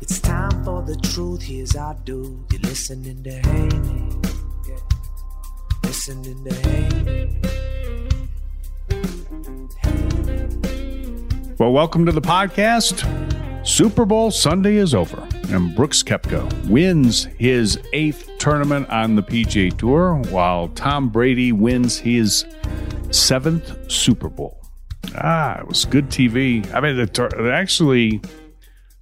It's time for the truth. Here's our do. You're listening to Haney. Yeah. Listening to Haney. Well, welcome to the podcast. Super Bowl Sunday is over, and Brooks Koepka wins his eighth tournament on the PGA Tour, while Tom Brady wins his seventh Super Bowl. Ah, it was good TV. I mean, the tur- actually,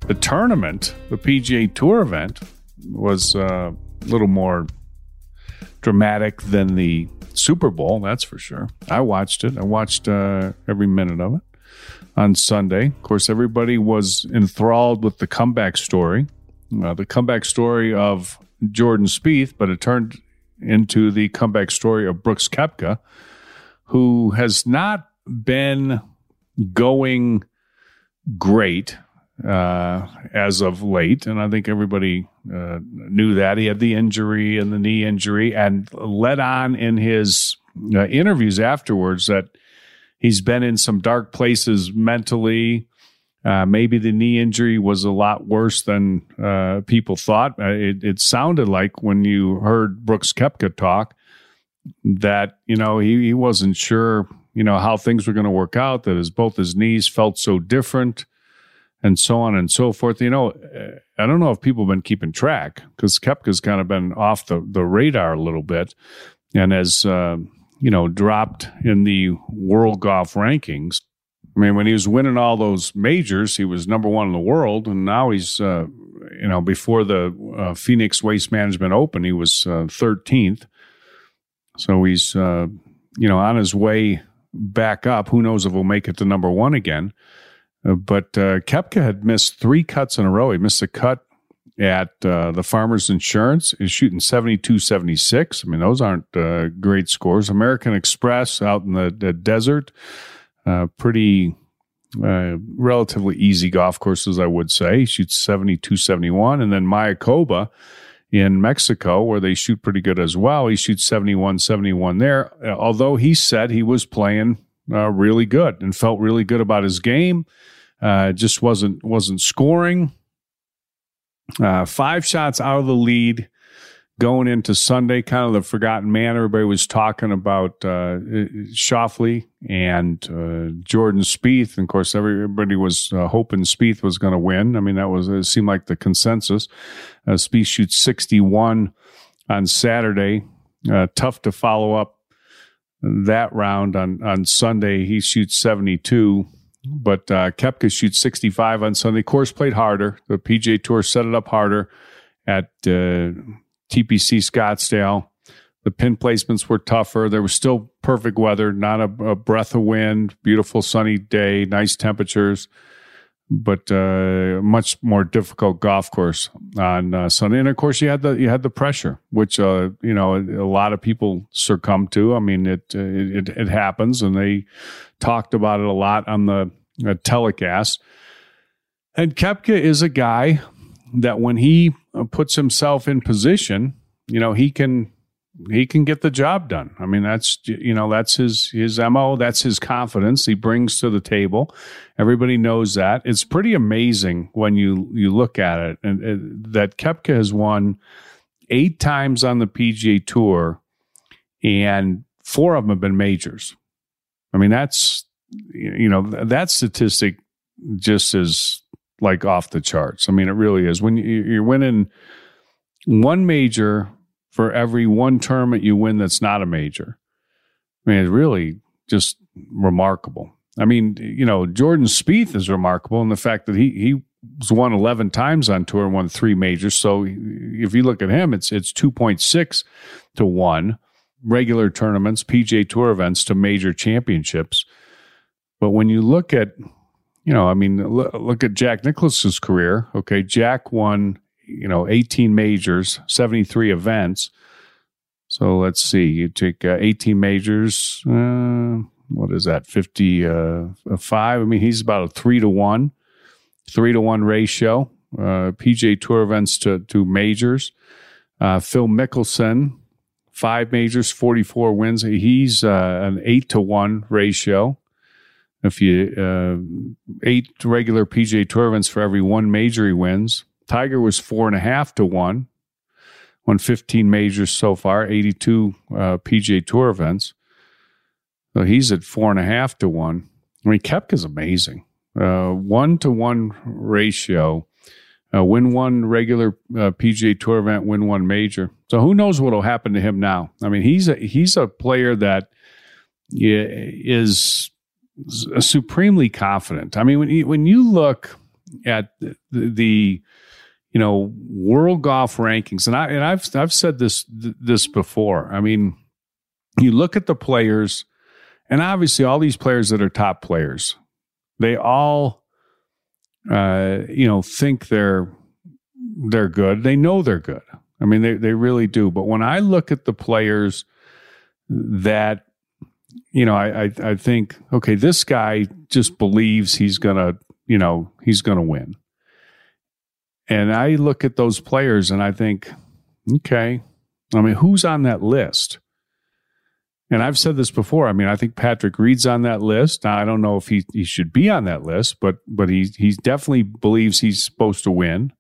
the tournament, the PGA Tour event, was uh, a little more dramatic than the Super Bowl. That's for sure. I watched it. I watched uh, every minute of it on Sunday. Of course, everybody was enthralled with the comeback story, uh, the comeback story of Jordan Spieth, but it turned into the comeback story of Brooks Koepka, who has not been going great uh, as of late, and I think everybody uh, knew that he had the injury and the knee injury, and led on in his uh, interviews afterwards that he's been in some dark places mentally. Uh, maybe the knee injury was a lot worse than uh, people thought. Uh, it, it sounded like when you heard Brooks Koepka talk that you know he, he wasn't sure you know how things were going to work out. That his both his knees felt so different and so on and so forth. You know, I don't know if people have been keeping track because Koepka's kind of been off the, the radar a little bit and has, uh, you know, dropped in the world golf rankings. I mean, when he was winning all those majors, he was number one in the world, and now he's, uh, you know, before the uh, Phoenix Waste Management Open, he was uh, thirteenth. so he's, uh, you know, on his way back up. Who knows if he'll make it to number one again? Uh, but uh, Koepka had missed three cuts in a row. He missed a cut at uh, the Farmers Insurance. He's shooting 72 76. I mean, those aren't uh, great scores. American Express out in the, the desert, uh, pretty uh, relatively easy golf courses, I would say. He shoots 72 71. And then Mayakoba in Mexico, where they shoot pretty good as well, he shoots 71 71 there. although he said he was playing really good and felt really good about his game. Uh, just wasn't wasn't scoring. Uh, five shots out of the lead going into Sunday, kind of the forgotten man. Everybody was talking about uh, Schauffele and uh, Jordan Spieth. And of course, everybody was uh, hoping Spieth was going to win. I mean, that was it seemed like the consensus. Uh, Spieth shoots 61 on Saturday. Uh, tough to follow up that round on on Sunday. He shoots 72. But uh, Koepka shoots 65 on Sunday. Course played harder. The PGA Tour set it up harder at uh, TPC Scottsdale. The pin placements were tougher. There was still perfect weather, not a, a breath of wind, beautiful sunny day, nice temperatures, but uh, much more difficult golf course on uh, Sunday. And of course, you had the you had the pressure, which uh, you know a lot of people succumb to. I mean, it it, it happens, and they talked about it a lot on the uh, telecast. And Koepka is a guy that when he uh, puts himself in position, you know, he can he can get the job done. I mean, that's you know, that's his his mo. That's his confidence he brings to the table. Everybody knows that. It's pretty amazing when you you look at it, and, and that Koepka has won eight times on the PGA Tour, and four of them have been majors. I mean, that's you know that statistic just is like off the charts. I mean, it really is. When you're winning one major for every one tournament you win that's not a major, I mean, it's really just remarkable. I mean, you know, Jordan Spieth is remarkable in the fact that he he was won 11 times on tour and won three majors. So if you look at him, it's it's 2.6 to 1 regular tournaments, PGA Tour events to major championships. But when you look at you know, I mean, look, at Jack Nicklaus's career. Okay, Jack won, you know, 18 majors, 73 events. So let's see, you take uh, 18 majors. Uh, what is that? 55. Uh, I mean, he's about a three to one, three to one ratio. Uh, PGA Tour events to to majors. Uh, Phil Mickelson, five majors, 44 wins. He's uh, an eight to one ratio. If you uh, eight regular PGA Tour events for every one major he wins, Tiger was four and a half to one. Won 15 majors so far, 82 uh, PGA Tour events. So he's at four and a half to one. I mean, Koepka's amazing. Uh, one to one ratio. Uh, win one regular uh, PGA Tour event, win one major. So who knows what will happen to him now? I mean, he's a he's a player that is supremely confident. I mean, when you, when you look at the, the you know world golf rankings, and I and I've I've said this this before. I mean, you look at the players, and obviously all these players that are top players, they all uh, you know think they're they're good. They know they're good. I mean, they they really do. But when I look at the players that you know, I, I, I think, okay, this guy just believes he's gonna, you know, he's gonna win. And I look at those players and I think, okay, I mean, who's on that list? And I've said this before. I mean, I think Patrick Reed's on that list. Now, I don't know if he, he should be on that list, but but he he definitely believes he's supposed to win.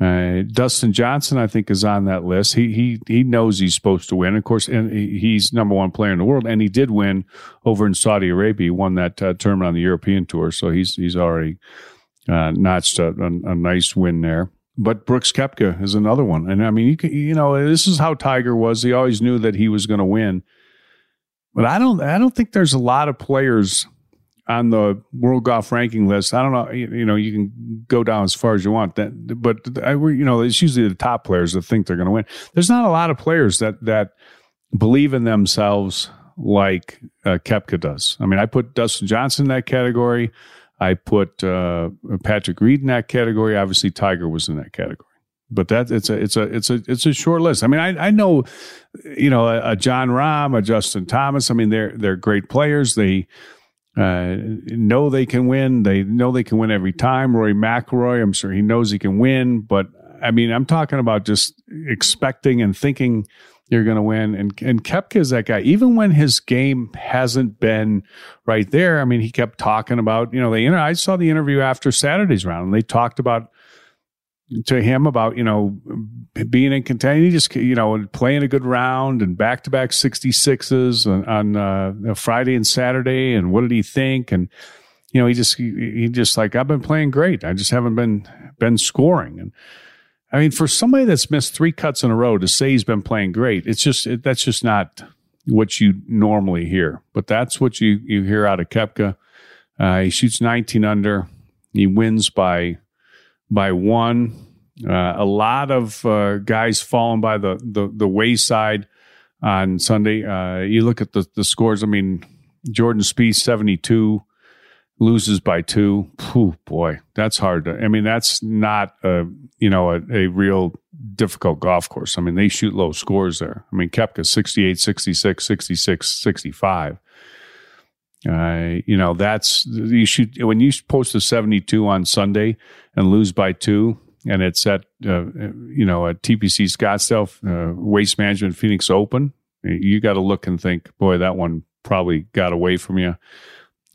Uh, Dustin Johnson, I think, is on that list. He he he knows he's supposed to win. Of course, and he's number one player in the world, and he did win over in Saudi Arabia. He won that uh, tournament on the European Tour, so he's he's already uh, notched a, a, a, nice win there. But Brooks Koepka is another one, and I mean, you can, you know, this is how Tiger was. He always knew that he was going to win. But I don't I don't think there's a lot of players on the world golf ranking list. I don't know, you, you, know, you can go down as far as you want. That, but I, you know, it's usually the top players that think they're going to win. There's not a lot of players that that believe in themselves like uh, Koepka does. I mean, I put Dustin Johnson in that category. I put uh, Patrick Reed in that category. Obviously, Tiger was in that category. But that it's a it's a it's a it's a short list. I mean, I, I know, you know, a, a Jon Rahm, a Justin Thomas. I mean, they're they're great players. They uh, know they can win. They know they can win every time. Rory McIlroy, I'm sure he knows he can win, but I mean, I'm talking about just expecting and thinking you're going to win. And and Koepka is that guy. Even when his game hasn't been right there, I mean, he kept talking about you know they. I saw the interview after Saturday's round, and they talked about to him about you know being in contention. He just you know playing a good round and back to back 66s on, on uh, Friday and Saturday. And what did he think? And you know he just he, he just like I've been playing great. I just haven't been been scoring. And I mean for somebody that's missed three cuts in a row to say he's been playing great, it's just it, that's just not what you normally hear. But that's what you you hear out of Koepka. Uh, he shoots 19 under. He wins by by one. Uh, a lot of uh, guys falling by the, the, the wayside on Sunday. Uh, you look at the, the scores. I mean, Jordan Spieth seventy two loses by two. Whew, boy, that's hard to. I mean, that's not a you know a, a, real difficult golf course. I mean, they shoot low scores there. I mean, Koepka 68, 66, 66, 65. Uh, you know, that's you should when you post a 72 on Sunday and lose by two, and it's at uh, you know at TPC Scottsdale uh, Waste Management Phoenix Open. You got to look and think, boy, that one probably got away from you.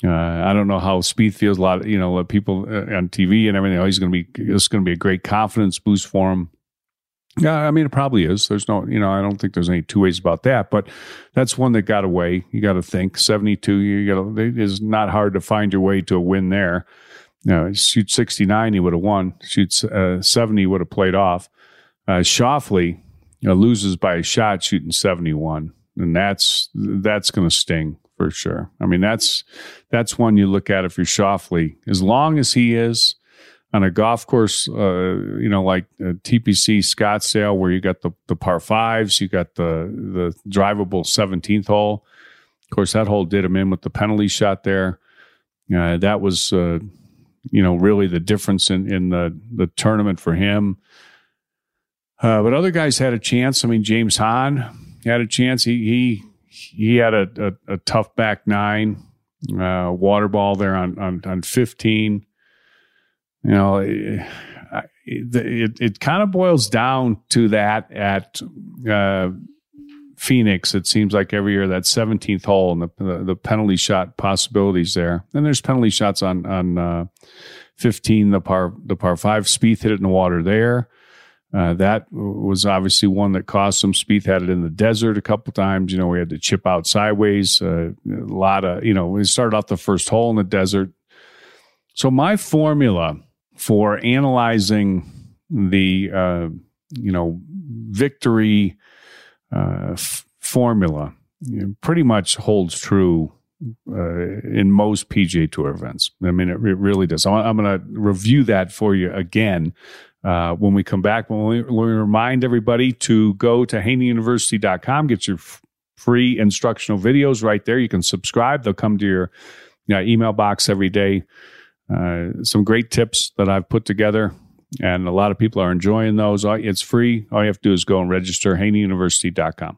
Uh, I don't know how Spieth feels. A lot, of, you know, people uh, on TV and everything. Oh, he's going to be. It's going to be a great confidence boost for him. Yeah, I mean, it probably is. There's no, you know, I don't think there's any two ways about that. But that's one that got away. You got to think 72. You got. It is not hard to find your way to a win there. You know, shoot 69, he would have won. Shoots uh, 70, would have played off. Uh, Schauffele you know, loses by a shot shooting 71, and that's that's going to sting for sure. I mean, that's that's one you look at if you're Schauffele. As long as he is on a golf course, uh, you know, like TPC Scottsdale, where you got the, the par fives, you got the the drivable 17th hole. Of course, that hole did him in with the penalty shot there. Uh, that was, uh, you know, really the difference in, in the, the tournament for him. Uh, but other guys had a chance. I mean, James Hahn had a chance. He he he had a, a, a tough back nine, uh, water ball there on, on, on 15 you know, it, it, it kind of boils down to that at uh, Phoenix. It seems like every year that 17th hole and the, the, the penalty shot possibilities there. And there's penalty shots on on uh, 15, the par the par five. Spieth hit it in the water there. Uh, that was obviously one that cost some. Spieth had it in the desert a couple times. You know, we had to chip out sideways. Uh, a lot of, you know, we started off the first hole in the desert. So my formula for analyzing the uh, you know victory uh, f- formula you know, pretty much holds true uh, in most PGA Tour events. I mean, it, it really does. I'm going to review that for you again uh, when we come back. When we, when we, remind everybody to go to haneyuniversity.com, get your f- free instructional videos right there. You can subscribe; they'll come to your email box every day. Uh, some great tips that I've put together, and a lot of people are enjoying those. It's free. All you have to do is go and register haneyuniversity.com.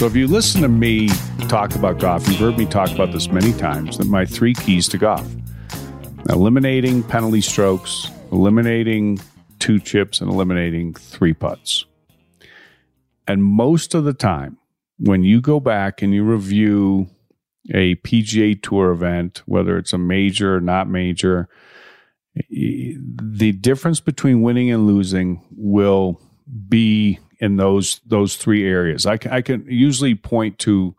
So if you listen to me talk about golf, you've heard me talk about this many times that my three keys to golf eliminating penalty strokes, eliminating two chips, and eliminating three putts. And most of the time, when you go back and you review a PGA Tour event, whether it's a major or not major, the difference between winning and losing will be in those those three areas. I can, I can usually point to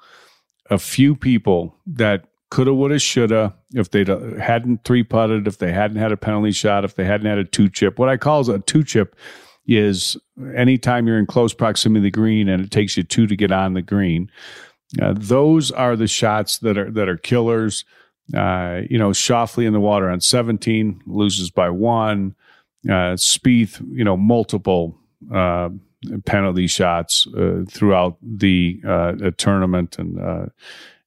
a few people that coulda, woulda, shoulda if they uh, hadn't three putted, if they hadn't had a penalty shot, if they hadn't had a two chip. What I call a two chip is anytime you're in close proximity to the green and it takes you two to get on the green. Uh, those are the shots that are that are killers. Uh, you know, Schauffele in the water on 17 loses by one. Uh, Spieth, you know, multiple uh, penalty shots uh, throughout the uh, tournament, and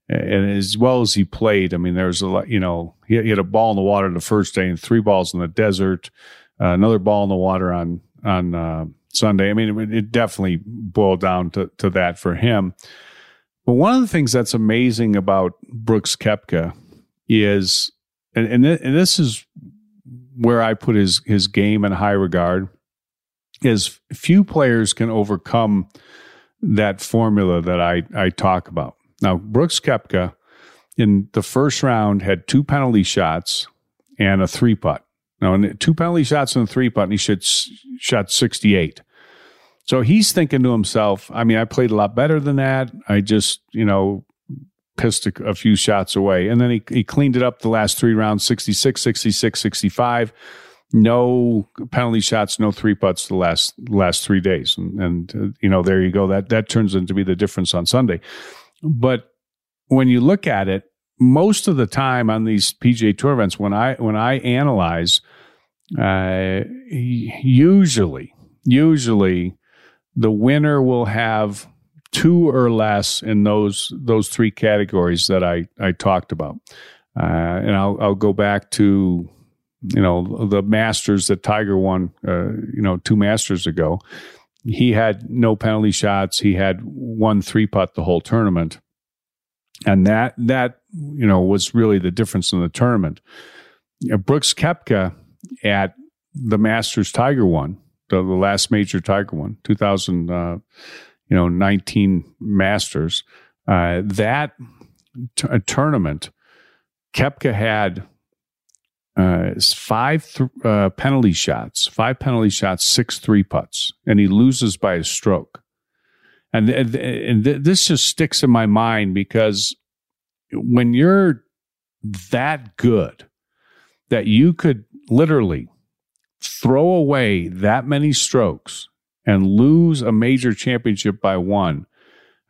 and as well as he played, I mean, there's a lot. You know, he, he, had a ball in the water the first day, and three balls in the desert. another ball in the water on on Sunday. I mean, it, it definitely boiled down to to that for him. But one of the things that's amazing about Brooks Koepka is, and, and, th- and this is where I put his his game in high regard, is few players can overcome that formula that I I talk about. Now, Brooks Koepka in the first round had two penalty shots and a three putt. Now, two penalty shots and a three putt, and he shot, shot 68. So he's thinking to himself, I mean, I played a lot better than that. I just, you know, pissed a, a, few shots away. And then he, he cleaned it up the last three rounds 66, 66, 65. No penalty shots, no three putts the last last three days, and, and uh, you know there you go. That that turns into be the difference on Sunday. But when you look at it, most of the time on these PGA Tour events, when I when I analyze, uh, usually usually the winner will have two or less in those those three categories that I I talked about. Uh, and I'll I'll go back to you know the Masters that Tiger won uh, you know two Masters ago. He had no penalty shots. He had one three putt the whole tournament, and that that you know was really the difference in the tournament. Brooks Koepka at the Masters Tiger won the, the last major Tiger won, 2000, uh, you know, 19 Masters. Uh, that t- tournament, Koepka had uh, five th- uh, penalty shots, five penalty shots, six three putts, and he loses by a stroke. And, and, and th- this just sticks in my mind because when you're that good that you could literally throw away that many strokes and lose a major championship by one,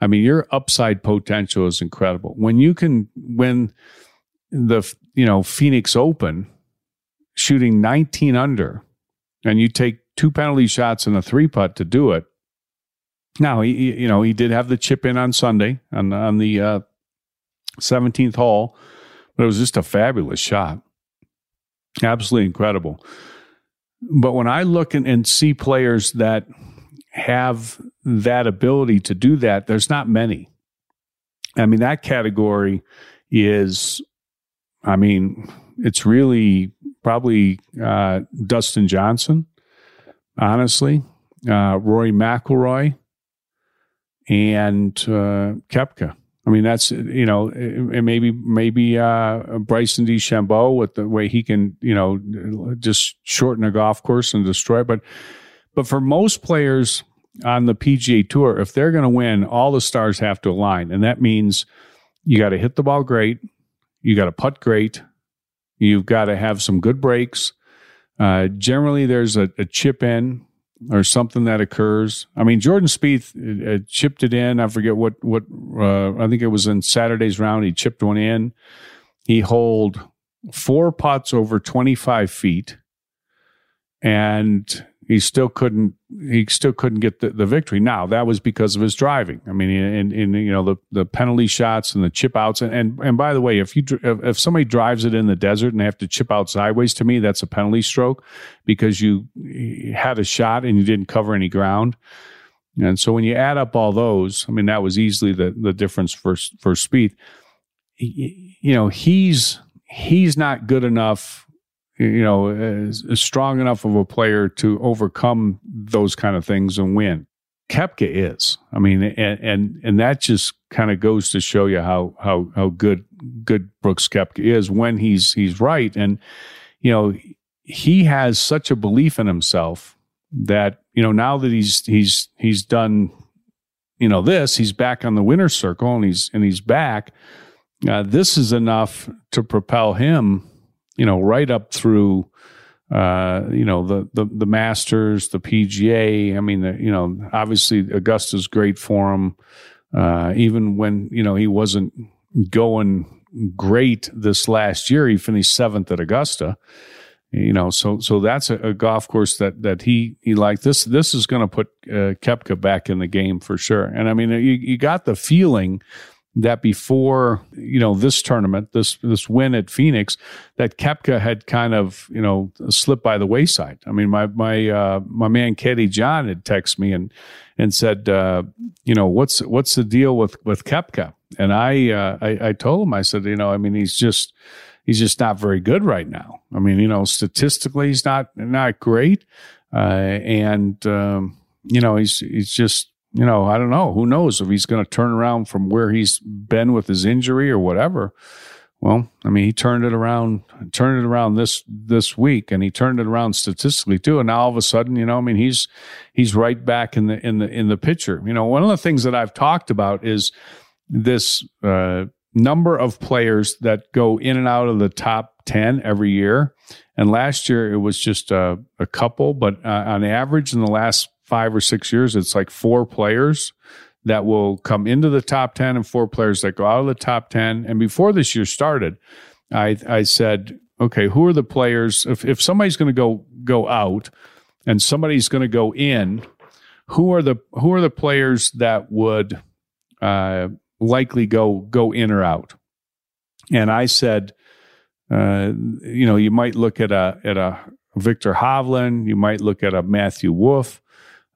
I mean, your upside potential is incredible. When you can win the, you know, Phoenix Open shooting 19 under and you take two penalty shots and a three putt to do it. Now, he, you know, he did have the chip in on Sunday on, on the uh, 17th hole, but it was just a fabulous shot. Absolutely incredible. But when I look and, and see players that have that ability to do that, there's not many. I mean, that category is, I mean, it's really probably uh, Dustin Johnson, honestly, uh, Rory McIlroy, and uh, Koepka. I mean, that's you know, and maybe maybe uh, Bryson DeChambeau with the way he can you know just shorten a golf course and destroy. It. But but for most players on the PGA Tour, if they're going to win, all the stars have to align, and that means you got to hit the ball great, you got to putt great, you've got to have some good breaks. Uh, generally, there's a, a chip in or something that occurs. I mean, Jordan Spieth uh, uh, chipped it in. I forget what what uh, I think it was in Saturday's round. He chipped one in. He holed four putts over 25 feet, and he still couldn't he still couldn't get the, the victory. Now that was because of his driving. I mean, in, in you know the the penalty shots and the chip outs, and and, and by the way, if you if somebody drives it in the desert and they have to chip out sideways, to me that's a penalty stroke because you had a shot and you didn't cover any ground. And so when you add up all those, I mean, that was easily the, the difference for, for Spieth. You know, he's, he's not good enough, you know, strong enough of a player to overcome those kind of things and win. Koepka is. I mean, and and, and that just kind of goes to show you how how how good good Brooks Koepka is when he's he's right. And you know, he has such a belief in himself that you know now that he's he's he's done you know this he's back on the winner's circle and he's and he's back uh, this is enough to propel him you know right up through uh, you know the, the the masters the pga i mean the, you know obviously augusta's great for him uh, even when you know he wasn't going great this last year he finished seventh at augusta you know, so so that's a, a, golf course that that he he liked. This this is going to put uh, Koepka back in the game for sure. And I mean, you, you got the feeling that before you know this tournament, this this win at Phoenix, that Koepka had kind of you know slipped by the wayside. I mean, my my uh, my man Caddy John had texted me and and said, uh, you know, what's what's the deal with with Koepka? And I, uh, I I told him, I said, you know, I mean, he's just he's just not very good right now. I mean, you know, statistically, he's not not great, uh, and um, you know, he's he's just you know, I don't know. Who knows if he's going to turn around from where he's been with his injury or whatever. Well, I mean, he turned it around, turned it around this this week, and he turned it around statistically too. And now all of a sudden, you know, I mean, he's he's right back in the in the in the picture. You know, one of the things that I've talked about is this uh, number of players that go in and out of the top 10 every year. And last year it was just a, a couple, but uh, on average in the last five or six years, it's like four players that will come into the top 10 and four players that go out of the top 10. And before this year started, I, I said, okay, who are the players? If, if somebody's going to go, go out and somebody's going to go in, who are the, who are the players that would, uh, likely go go in or out. And I said, uh, you know, you might look at a at a Viktor Hovland, you might look at a Matthew Wolff,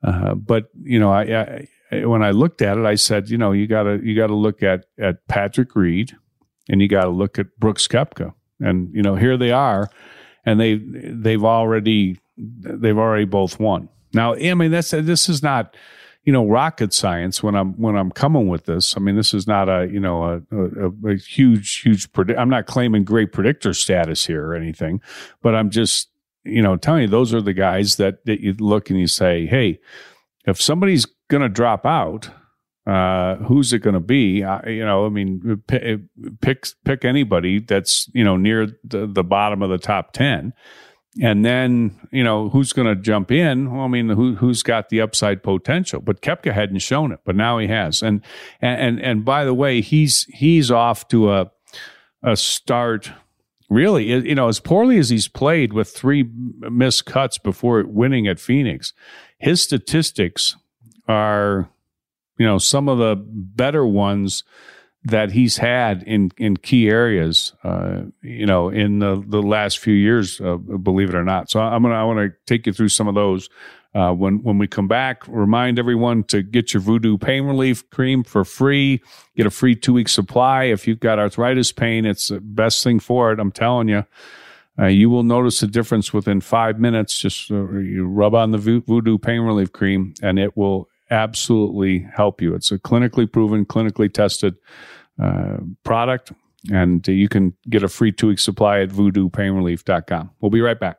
uh, but you know, I, I, when I looked at it, I said, you know, you gotta you gotta look at at Patrick Reed, and you got to look at Brooks Koepka, and you know, here they are, and they they've already they've already both won. Now, I mean, that's this is not you know rocket science when I'm when I'm coming with this. I mean, this is not a you know a, a, a huge huge. Predi- I'm not claiming great predictor status here or anything, but I'm just you know telling you those are the guys that that you look and you say, hey, if somebody's going to drop out. Uh, who's it going to be? Uh, you know, I mean, pick, pick pick anybody that's you know near the, the bottom of the top ten, and then, you know, who's going to jump in? Well, I mean, who, who's got the upside potential? But Koepka hadn't shown it, but now he has. And, and, and by the way, he's, he's off to a, a start really, you know, as poorly as he's played with three missed cuts before winning at Phoenix, his statistics are, you know, some of the better ones that he's had in in key areas, uh, you know, in the, the last few years, uh, believe it or not. So I'm gonna I want to take you through some of those uh, when when we come back. Remind everyone to get your Voodoo Pain Relief Cream for free. Get a free two week supply if you've got arthritis pain. It's the best thing for it. I'm telling you. Uh, you will notice a difference within five minutes. Just uh, you rub on the Voodoo Pain Relief Cream, and it will absolutely help you. It's a clinically proven, clinically tested uh, product, and you can get a free two week supply at voodoopainrelief.com. We'll be right back.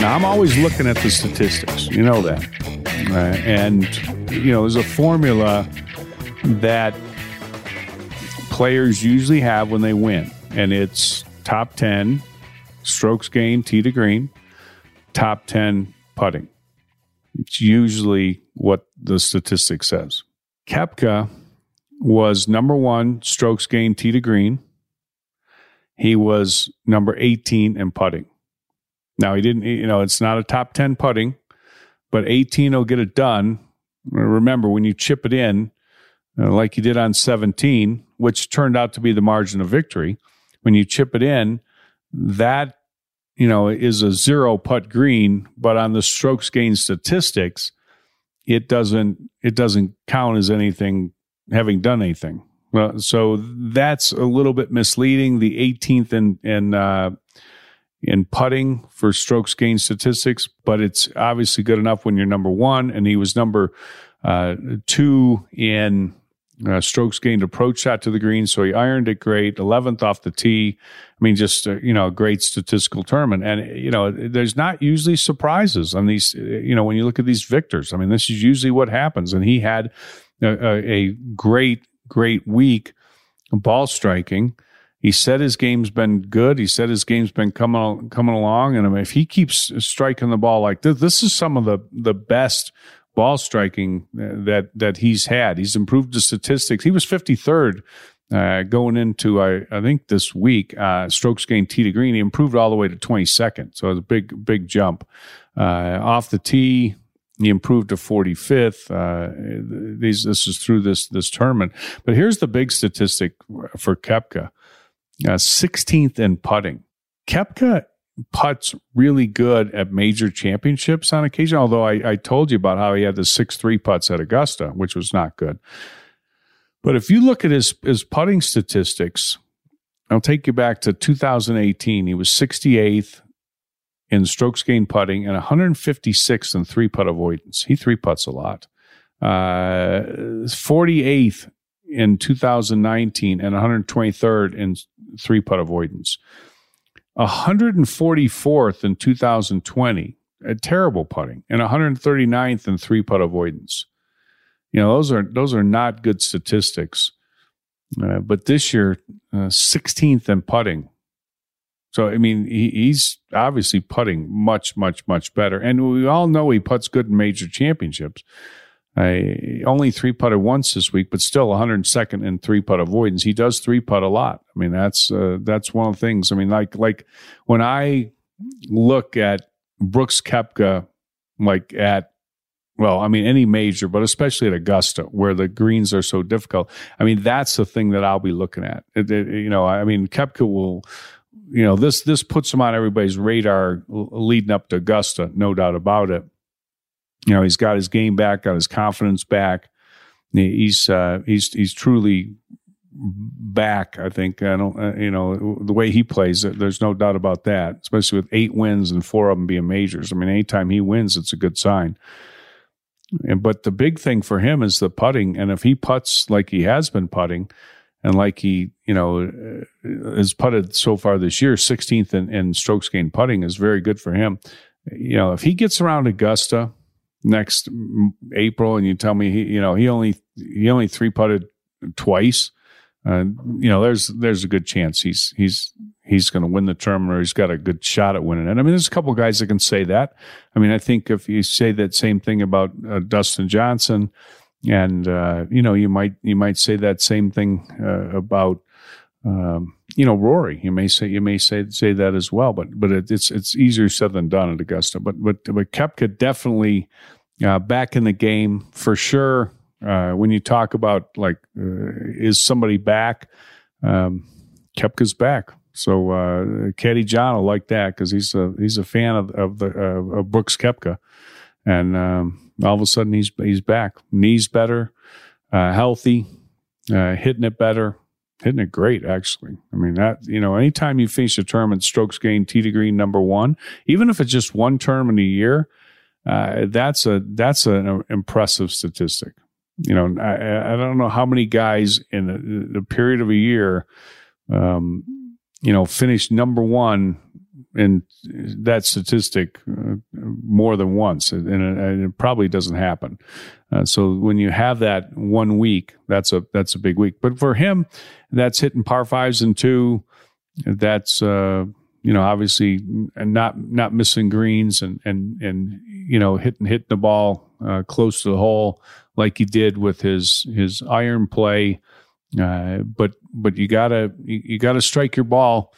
Now, I'm always looking at the statistics. You know that. Uh, and, you know, there's a formula that players usually have when they win, and it's top 10 strokes gained, tee to green, top 10 putting. It's usually what the statistic says. Koepka was number one strokes gained, tee to green. He was number 18 in putting. Now he didn't, you know, it's not a top 10 putting, but 18 will get it done. Remember, when you chip it in, uh, like you did on 17, which turned out to be the margin of victory, when you chip it in, that, you know, is a zero putt green, but on the strokes gained statistics, it doesn't, it doesn't count as anything having done anything. Well, so that's a little bit misleading. The 18th in, in, uh, in putting for strokes gained statistics, but it's obviously good enough when you're number one. And he was number uh, two in uh, strokes gained approach shot to the green. So he ironed it great, 11th off the tee. I mean, just, uh, you know, a great statistical tournament. And, you know, there's not usually surprises on these, you know, when you look at these victors. I mean, this is usually what happens. And he had a, a great, great week ball striking. He said his game's been good. He said his game's been coming coming along, and I mean, if he keeps striking the ball like this, this is some of the the best ball striking that that he's had. He's improved the statistics. He was 53rd uh, going into I, I think this week. Uh, strokes gained tee to green. He improved all the way to 22nd, so it was a big big jump. Uh, off the tee, he improved to 45th. Uh, these this is through this this tournament. But here's the big statistic for Koepka: uh, 16th in putting. Koepka puts really good at major championships on occasion, although I, I told you about how he had the 6 3 putts at Augusta, which was not good. But if you look at his, his putting statistics, I'll take you back to 2018. He was 68th in strokes gained putting and 156th in three putt avoidance. He three putts a lot. Uh, 48th in 2019 and 123rd in three putt avoidance. 144th in 2020 at terrible putting and 139th in three putt avoidance. You know those are those are not good statistics. Uh, but this year, uh, 16th in putting. So I mean, he, he's obviously putting much, much, much better, and we all know he puts good in major championships. I only three putted once this week, but still 102nd in three putt avoidance. He does three putt a lot. I mean, that's uh, that's one of the things. I mean, like like when I look at Brooks Koepka, like at well, I mean any major, but especially at Augusta where the greens are so difficult. I mean, that's the thing that I'll be looking at. It, it, you know, I mean, Koepka will. You know, this this puts him on everybody's radar leading up to Augusta, no doubt about it you know, he's got his game back, got his confidence back. He's uh, he's he's truly back. I think I don't uh, you know the way he plays. There's no doubt about that. Especially with eight wins and four of them being majors. I mean, anytime he wins, it's a good sign. And but the big thing for him is the putting, and if he puts like he has been putting, and like he you know uh, has putted so far this year, 16th in, in strokes gained putting is very good for him. You know, if he gets around Augusta next April, and you tell me he, you know, he only he only three putted twice, uh, you know, there's there's a good chance he's he's he's going to win the tournament or he's got a good shot at winning it. I mean, there's a couple guys that can say that. I mean, I think if you say that same thing about uh, Dustin Johnson, and uh, you know, you might you might say that same thing uh, about um, you know, Rory. You may say you may say say that as well, but but it, it's it's easier said than done at Augusta. But but but Koepka definitely uh, back in the game for sure. Uh, when you talk about like, uh, is somebody back? Um, Koepka's back. So uh, Caddy John will like that because he's a he's a fan of of the of Brooks Koepka, and um, all of a sudden he's he's back, knees better, uh, healthy, uh, hitting it better, hitting it great actually. I mean that you know anytime you finish a tournament, strokes gained tee to green number one, even if it's just one term in a year, uh, that's a that's an impressive statistic. You know I, I don't know how many guys in a period of a year. Um, you know, finish number one in that statistic uh, more than once, and it, and it probably doesn't happen. Uh, so when you have that one week, that's a that's a big week. But for him, that's hitting par fives and two. That's uh, you know obviously not not missing greens and and and you know hitting hitting the ball uh, close to the hole like he did with his his iron play. Uh, but but you gotta you, you, gotta strike your ball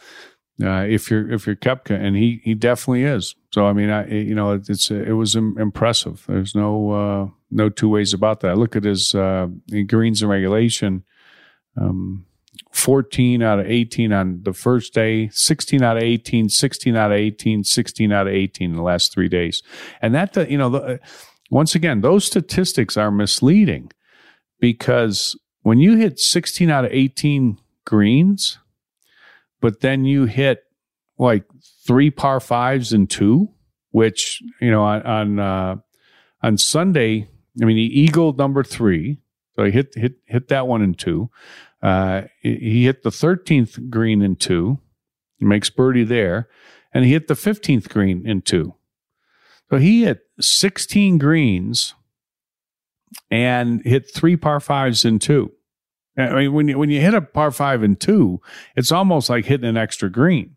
uh, if you're if you're Koepka, and he he definitely is. So I mean, I you know it's it was impressive. There's no uh, no two ways about that. Look at his uh, greens and regulation. Um, 14 out of 18 on the first day, 16 out of 18, 16 out of 18, 16 out of 18 in the last three days. And that, you know, the, once again, those statistics are misleading because when you hit 16 out of 18 greens, but then you hit like three par fives and two, which, you know, on, on, uh, on Sunday, I mean, he eagled number three. So he hit, hit, hit that one in two. Uh, he hit the 13th green in two. He makes birdie there. And he hit the 15th green in two. So he hit 16 greens and hit three par fives in two. I mean, when you, when you hit a par five and two, it's almost like hitting an extra green.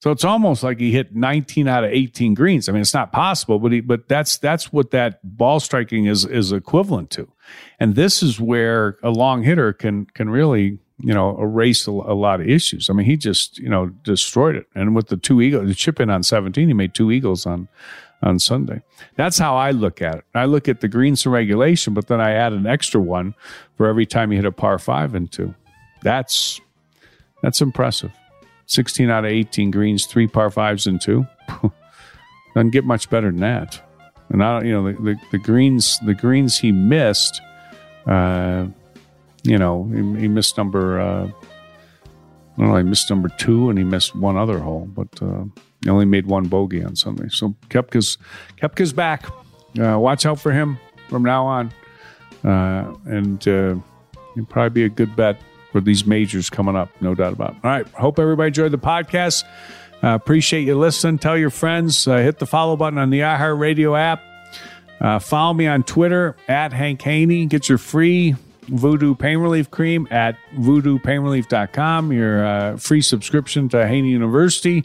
So it's almost like he hit 19 out of 18 greens. I mean, it's not possible, but he, but that's that's what that ball striking is is equivalent to. And this is where a long hitter can can really you know erase a, a lot of issues. I mean, he just you know destroyed it. And with the two eagles, the chip in on 17, he made two eagles on on Sunday. That's how I look at it. I look at the greens and regulation, but then I add an extra one for every time you hit a par five and two. That's that's impressive. 16 out of 18 greens, three par fives and two. Doesn't get much better than that. And I, don't, you know, the, the, the greens, the greens he missed, uh, you know, he, he missed number, uh, I don't know, he missed number two and he missed one other hole, but uh, he only made one bogey on Sunday. So Kepka's Koepka's back. Uh, watch out for him from now on, uh, and uh, he'll probably be a good bet for these majors coming up. No doubt about. it. All right. Hope everybody enjoyed the podcast. Uh, appreciate you listening. Tell your friends. Uh, hit the follow button on the iHeartRadio app. Uh, follow me on Twitter at Hank Haney. Get your free Voodoo Pain Relief Cream at voodoopainrelief.com. Your free subscription to Haney University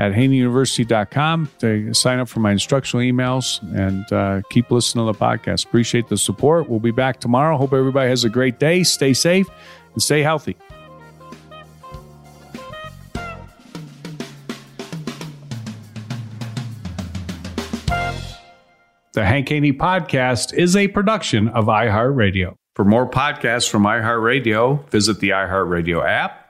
at haneyuniversity.com to sign up for my instructional emails and uh, keep listening to the podcast. Appreciate the support. We'll be back tomorrow. Hope everybody has a great day. Stay safe and stay healthy. The Hank Haney Podcast is a production of iHeartRadio. For more podcasts from iHeartRadio, visit the iHeartRadio app,